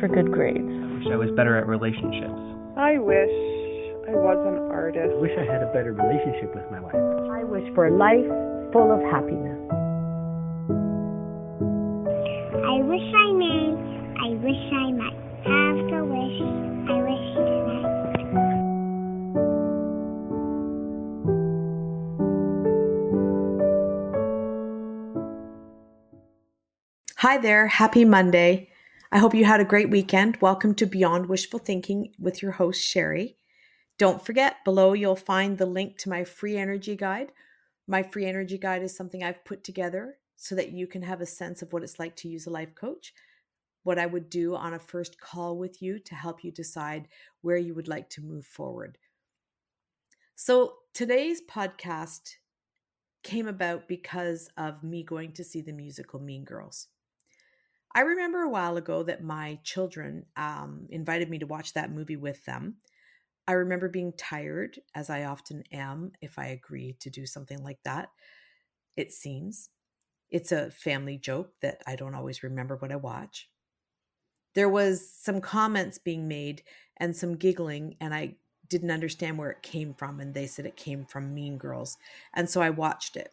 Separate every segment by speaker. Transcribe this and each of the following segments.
Speaker 1: for good grades.
Speaker 2: I wish I was better at relationships.
Speaker 3: I wish I was an artist.
Speaker 4: I wish I had a better relationship with my wife.
Speaker 5: I wish for a life full of happiness.
Speaker 6: I wish I may. I wish I might have the wish. I wish tonight.
Speaker 7: Hi there. Happy Monday. I hope you had a great weekend. Welcome to Beyond Wishful Thinking with your host, Sherry. Don't forget, below you'll find the link to my free energy guide. My free energy guide is something I've put together so that you can have a sense of what it's like to use a life coach, what I would do on a first call with you to help you decide where you would like to move forward. So, today's podcast came about because of me going to see the musical Mean Girls. I remember a while ago that my children um, invited me to watch that movie with them. I remember being tired, as I often am if I agree to do something like that. It seems. It's a family joke that I don't always remember what I watch. There was some comments being made and some giggling, and I didn't understand where it came from. And they said it came from Mean Girls. And so I watched it.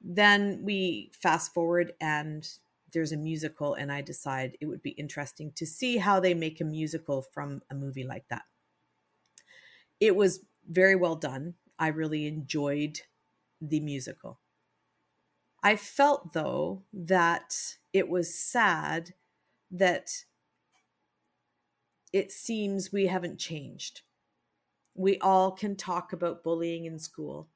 Speaker 7: Then we fast forward, and there's a musical and I decide it would be interesting to see how they make a musical from a movie like that. It was very well done. I really enjoyed the musical. I felt though that it was sad that it seems we haven't changed. We all can talk about bullying in school.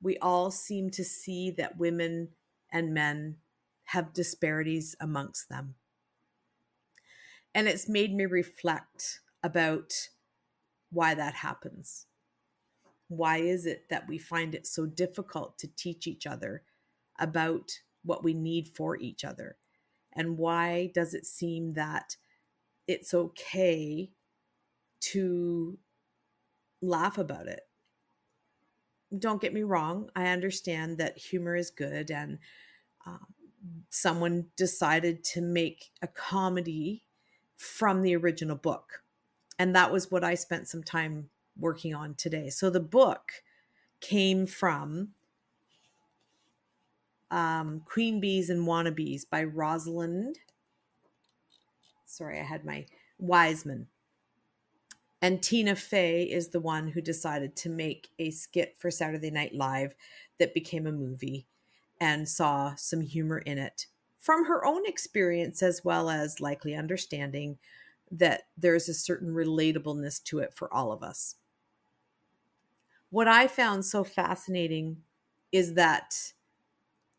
Speaker 7: We all seem to see that women and men have disparities amongst them. And it's made me reflect about why that happens. Why is it that we find it so difficult to teach each other about what we need for each other? And why does it seem that it's okay to laugh about it? Don't get me wrong, I understand that humor is good and um, someone decided to make a comedy from the original book. And that was what I spent some time working on today. So the book came from um, Queen Bees and Wannabes by Rosalind. Sorry, I had my Wiseman. And Tina Fey is the one who decided to make a skit for Saturday Night Live that became a movie and saw some humor in it from her own experience, as well as likely understanding that there's a certain relatableness to it for all of us. What I found so fascinating is that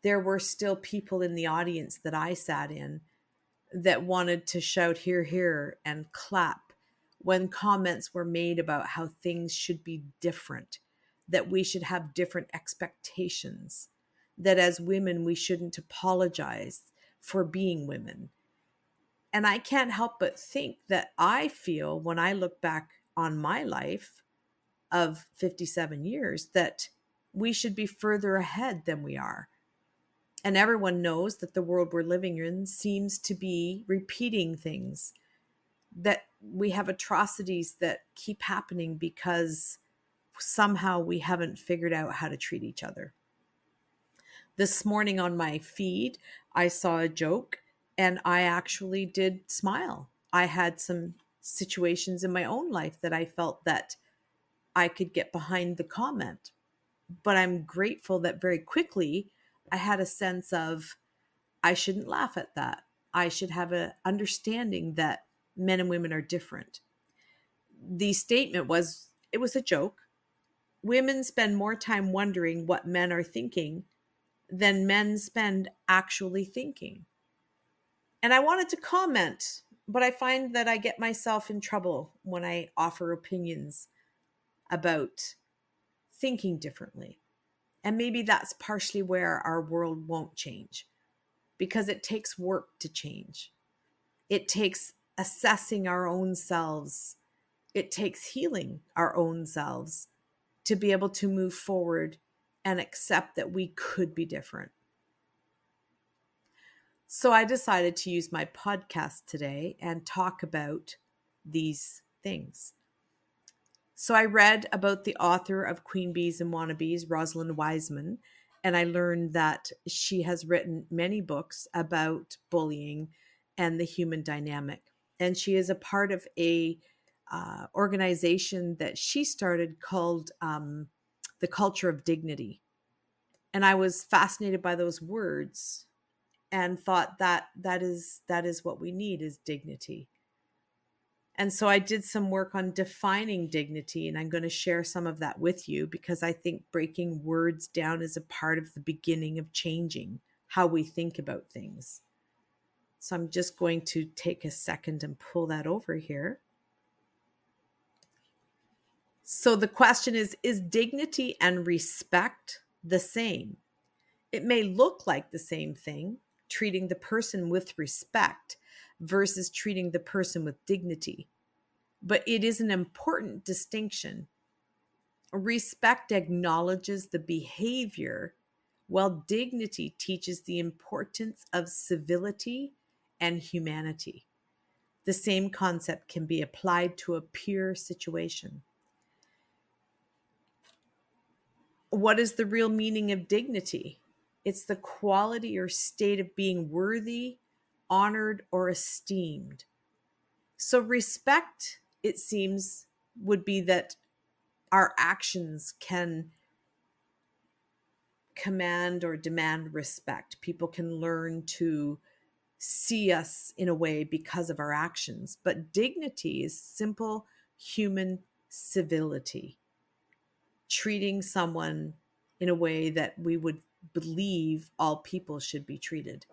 Speaker 7: there were still people in the audience that I sat in that wanted to shout, Hear, hear, and clap when comments were made about how things should be different, that we should have different expectations that as women, we shouldn't apologize for being women. And I can't help but think that I feel when I look back on my life of 57 years that we should be further ahead than we are. And everyone knows that the world we're living in seems to be repeating things, that we have atrocities that keep happening because somehow we haven't figured out how to treat each other. This morning on my feed, I saw a joke and I actually did smile. I had some situations in my own life that I felt that I could get behind the comment. But I'm grateful that very quickly I had a sense of I shouldn't laugh at that. I should have an understanding that men and women are different. The statement was it was a joke. Women spend more time wondering what men are thinking than men spend actually thinking. And I wanted to comment, but I find that I get myself in trouble when I offer opinions about thinking differently. And maybe that's partially where our world won't change because it takes work to change. It takes assessing our own selves, it takes healing our own selves to be able to move forward and accept that we could be different. So I decided to use my podcast today and talk about these things. So I read about the author of Queen Bees and Wannabes, Rosalind Wiseman, and I learned that she has written many books about bullying and the human dynamic. And she is a part of a uh, organization that she started called um, the Culture of Dignity. And I was fascinated by those words and thought that that is that is what we need is dignity and so I did some work on defining dignity, and I'm going to share some of that with you because I think breaking words down is a part of the beginning of changing how we think about things. So I'm just going to take a second and pull that over here. So the question is Is dignity and respect the same? It may look like the same thing, treating the person with respect versus treating the person with dignity. But it is an important distinction. Respect acknowledges the behavior, while dignity teaches the importance of civility and humanity. The same concept can be applied to a peer situation. What is the real meaning of dignity? It's the quality or state of being worthy honored, or esteemed. So, respect, it seems, would be that our actions can command or demand respect. People can learn to see us in a way because of our actions. But dignity is simple human civility, treating someone in a way that we would believe all people should be treated.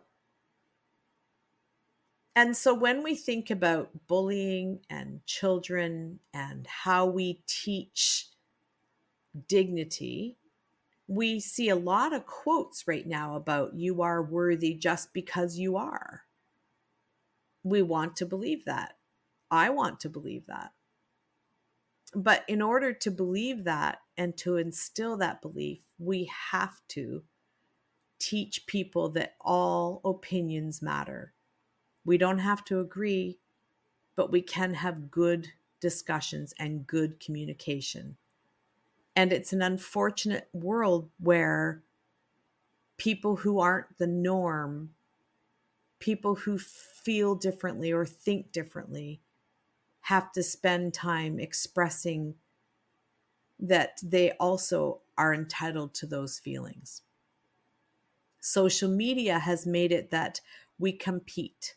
Speaker 7: And so when we think about bullying and children and how we teach dignity, we see a lot of quotes right now about you are worthy just because you are. We want to believe that. I want to believe that. But in order to believe that and to instill that belief, we have to teach people that all opinions matter we don't have to agree, but we can have good discussions and good communication. And it's an unfortunate world where people who aren't the norm, people who feel differently or think differently, have to spend time expressing that they also are entitled to those feelings. Social media has made it that we compete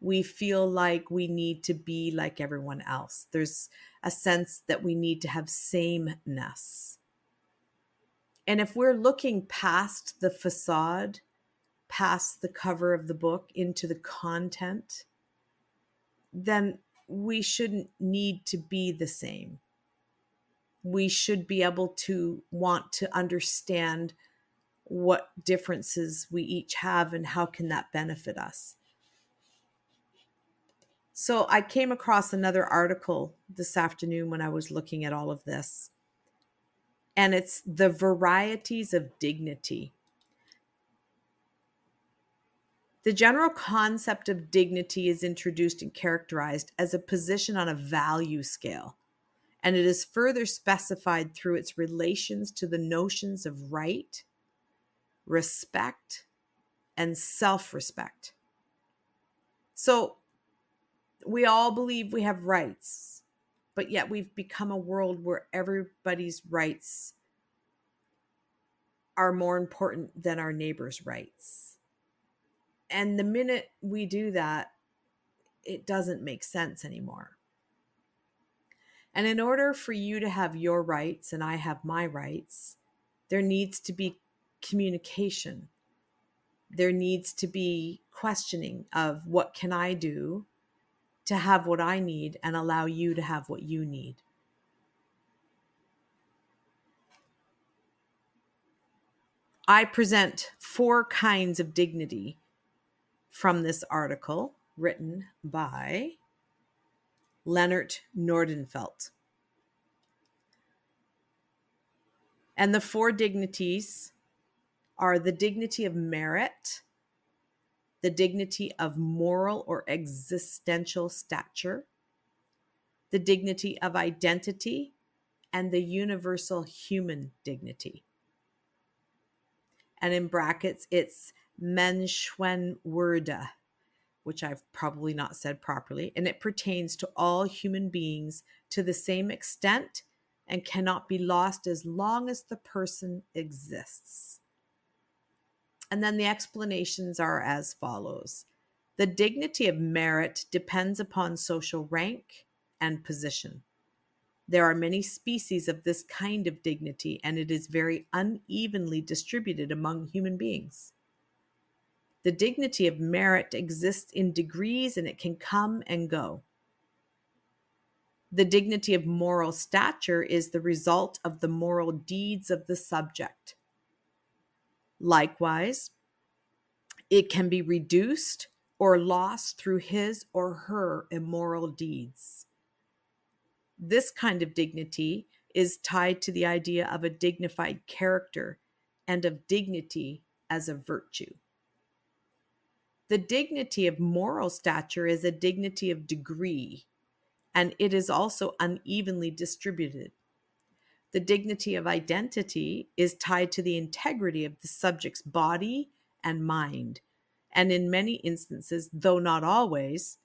Speaker 7: we feel like we need to be like everyone else. There's a sense that we need to have sameness. And if we're looking past the facade, past the cover of the book into the content, then we shouldn't need to be the same. We should be able to want to understand what differences we each have and how can that benefit us. So I came across another article this afternoon when I was looking at all of this. And it's the varieties of dignity. The general concept of dignity is introduced and characterized as a position on a value scale, and it is further specified through its relations to the notions of right, respect, and self respect. So, we all believe we have rights, but yet we've become a world where everybody's rights are more important than our neighbor's rights. And the minute we do that, it doesn't make sense anymore. And in order for you to have your rights and I have my rights, there needs to be communication. There needs to be questioning of what can I do to have what I need and allow you to have what you need. I present four kinds of dignity from this article written by Leonard Nordenfelt. And the four dignities are the dignity of merit, the dignity of moral or existential stature, the dignity of identity, and the universal human dignity. And in brackets, it's Menschenwürde, which I've probably not said properly, and it pertains to all human beings to the same extent and cannot be lost as long as the person exists. And then the explanations are as follows The dignity of merit depends upon social rank and position. There are many species of this kind of dignity, and it is very unevenly distributed among human beings. The dignity of merit exists in degrees and it can come and go. The dignity of moral stature is the result of the moral deeds of the subject. Likewise, it can be reduced or lost through his or her immoral deeds. This kind of dignity is tied to the idea of a dignified character and of dignity as a virtue. The dignity of moral stature is a dignity of degree, and it is also unevenly distributed. The dignity of identity is tied to the integrity of the subject's body and mind, and in many instances, though not always,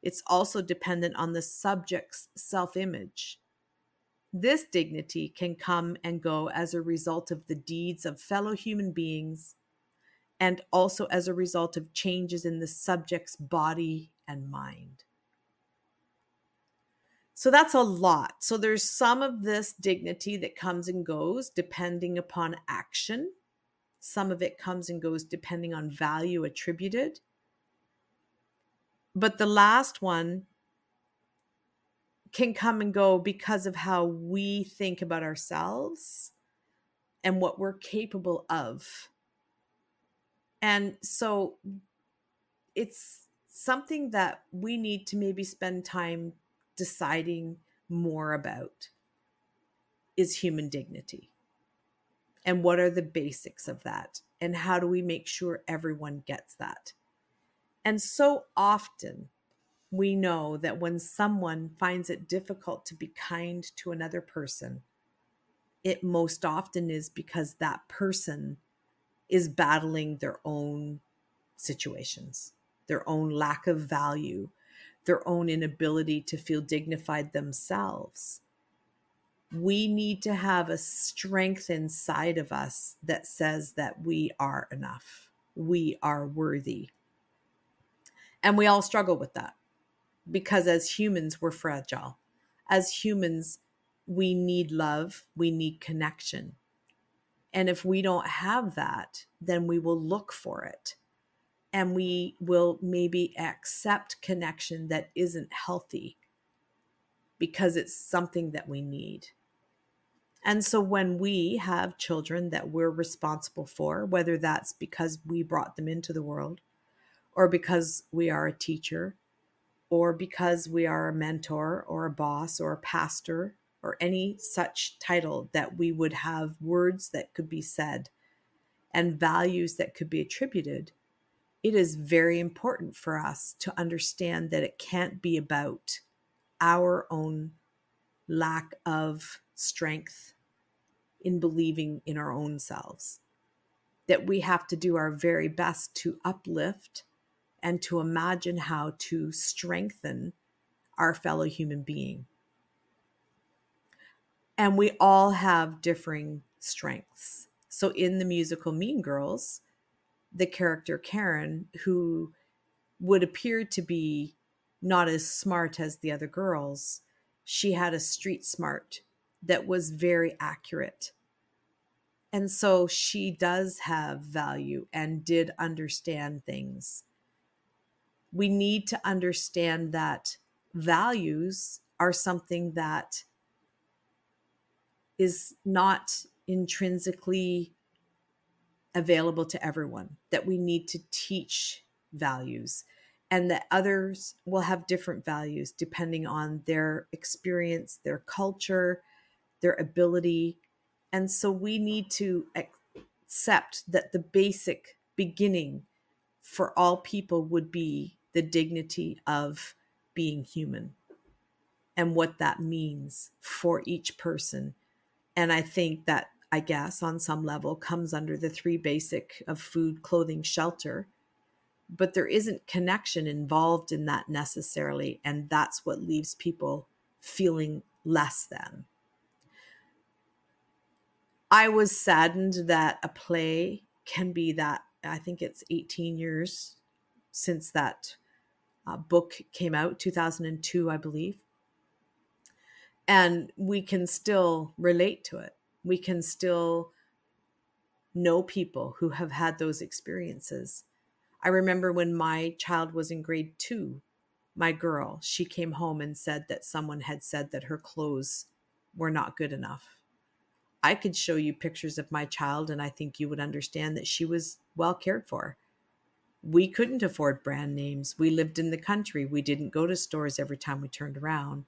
Speaker 7: it's also dependent on the subject's self image. This dignity can come and go as a result of the deeds of fellow human beings and also as a result of changes in the subject's body and mind. So that's a lot. So there's some of this dignity that comes and goes depending upon action. Some of it comes and goes depending on value attributed. But the last one can come and go because of how we think about ourselves and what we're capable of. And so it's something that we need to maybe spend time deciding more about is human dignity. And what are the basics of that? And how do we make sure everyone gets that? And so often we know that when someone finds it difficult to be kind to another person, it most often is because that person is battling their own situations, their own lack of value, their own inability to feel dignified themselves. We need to have a strength inside of us that says that we are enough, we are worthy, and we all struggle with that because as humans, we're fragile. As humans, we need love, we need connection. And if we don't have that, then we will look for it. And we will maybe accept connection that isn't healthy because it's something that we need. And so when we have children that we're responsible for, whether that's because we brought them into the world or because we are a teacher, or because we are a mentor or a boss or a pastor or any such title, that we would have words that could be said and values that could be attributed, it is very important for us to understand that it can't be about our own lack of strength in believing in our own selves. That we have to do our very best to uplift and to imagine how to strengthen our fellow human being. And we all have differing strengths. So in the musical Mean Girls, the character Karen, who would appear to be not as smart as the other girls, she had a street smart that was very accurate. And so she does have value and did understand things we need to understand that values are something that is not intrinsically available to everyone, that we need to teach values, and that others will have different values depending on their experience, their culture, their ability. And so we need to accept that the basic beginning for all people would be the dignity of being human and what that means for each person. And I think that, I guess, on some level, comes under the three basic of food, clothing, shelter. But there isn't connection involved in that necessarily. And that's what leaves people feeling less than. I was saddened that a play can be that, I think it's 18 years since that uh, book came out, 2002, I believe and we can still relate to it. We can still know people who have had those experiences. I remember when my child was in grade 2 my girl she came home and said that someone had said that her clothes were not good enough. I could show you pictures of my child and i think you would understand that she was well cared for. We couldn't afford brand names. We lived in the country. We didn't go to stores every time we turned around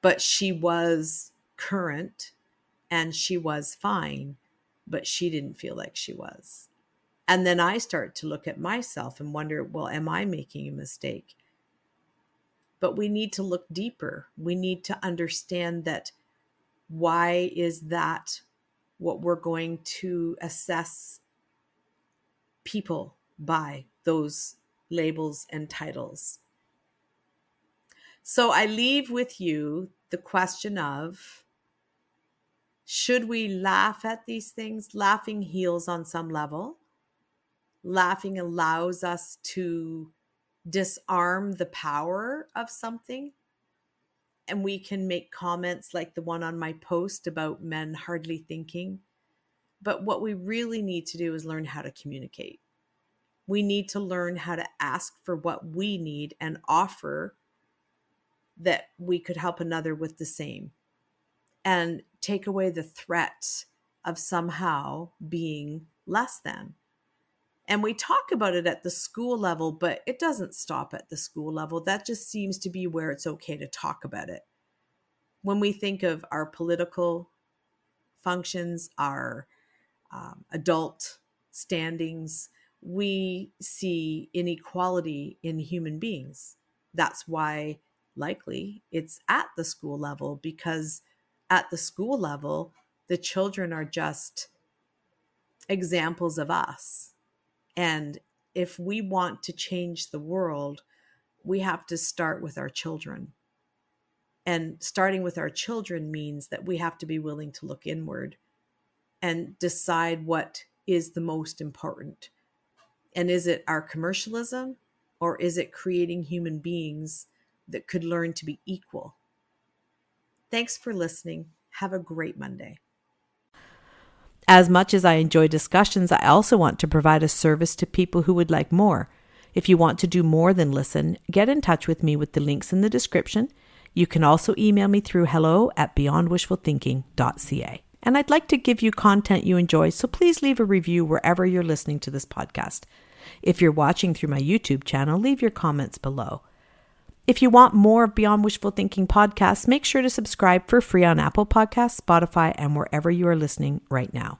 Speaker 7: but she was current and she was fine, but she didn't feel like she was. And then I start to look at myself and wonder, well, am I making a mistake? But we need to look deeper. We need to understand that why is that what we're going to assess people by those labels and titles? So I leave with you the question of should we laugh at these things? Laughing heals on some level. Laughing allows us to disarm the power of something. And we can make comments like the one on my post about men hardly thinking. But what we really need to do is learn how to communicate. We need to learn how to ask for what we need and offer that we could help another with the same and take away the threat of somehow being less than. And we talk about it at the school level, but it doesn't stop at the school level. That just seems to be where it's okay to talk about it. When we think of our political functions, our um, adult standings, we see inequality in human beings. That's why likely it's at the school level because at the school level, the children are just examples of us. And if we want to change the world, we have to start with our children. And starting with our children means that we have to be willing to look inward and decide what is the most important. And is it our commercialism or is it creating human beings that could learn to be equal. Thanks for listening. Have a great Monday.
Speaker 1: As much as I enjoy discussions, I also want to provide a service to people who would like more. If you want to do more than listen, get in touch with me with the links in the description. You can also email me through hello at beyondwishfulthinking.ca. And I'd like to give you content you enjoy, so please leave a review wherever you're listening to this podcast. If you're watching through my YouTube channel, leave your comments below. If you want more of Beyond Wishful Thinking podcasts, make sure to subscribe for free on Apple Podcasts, Spotify, and wherever you are listening right now.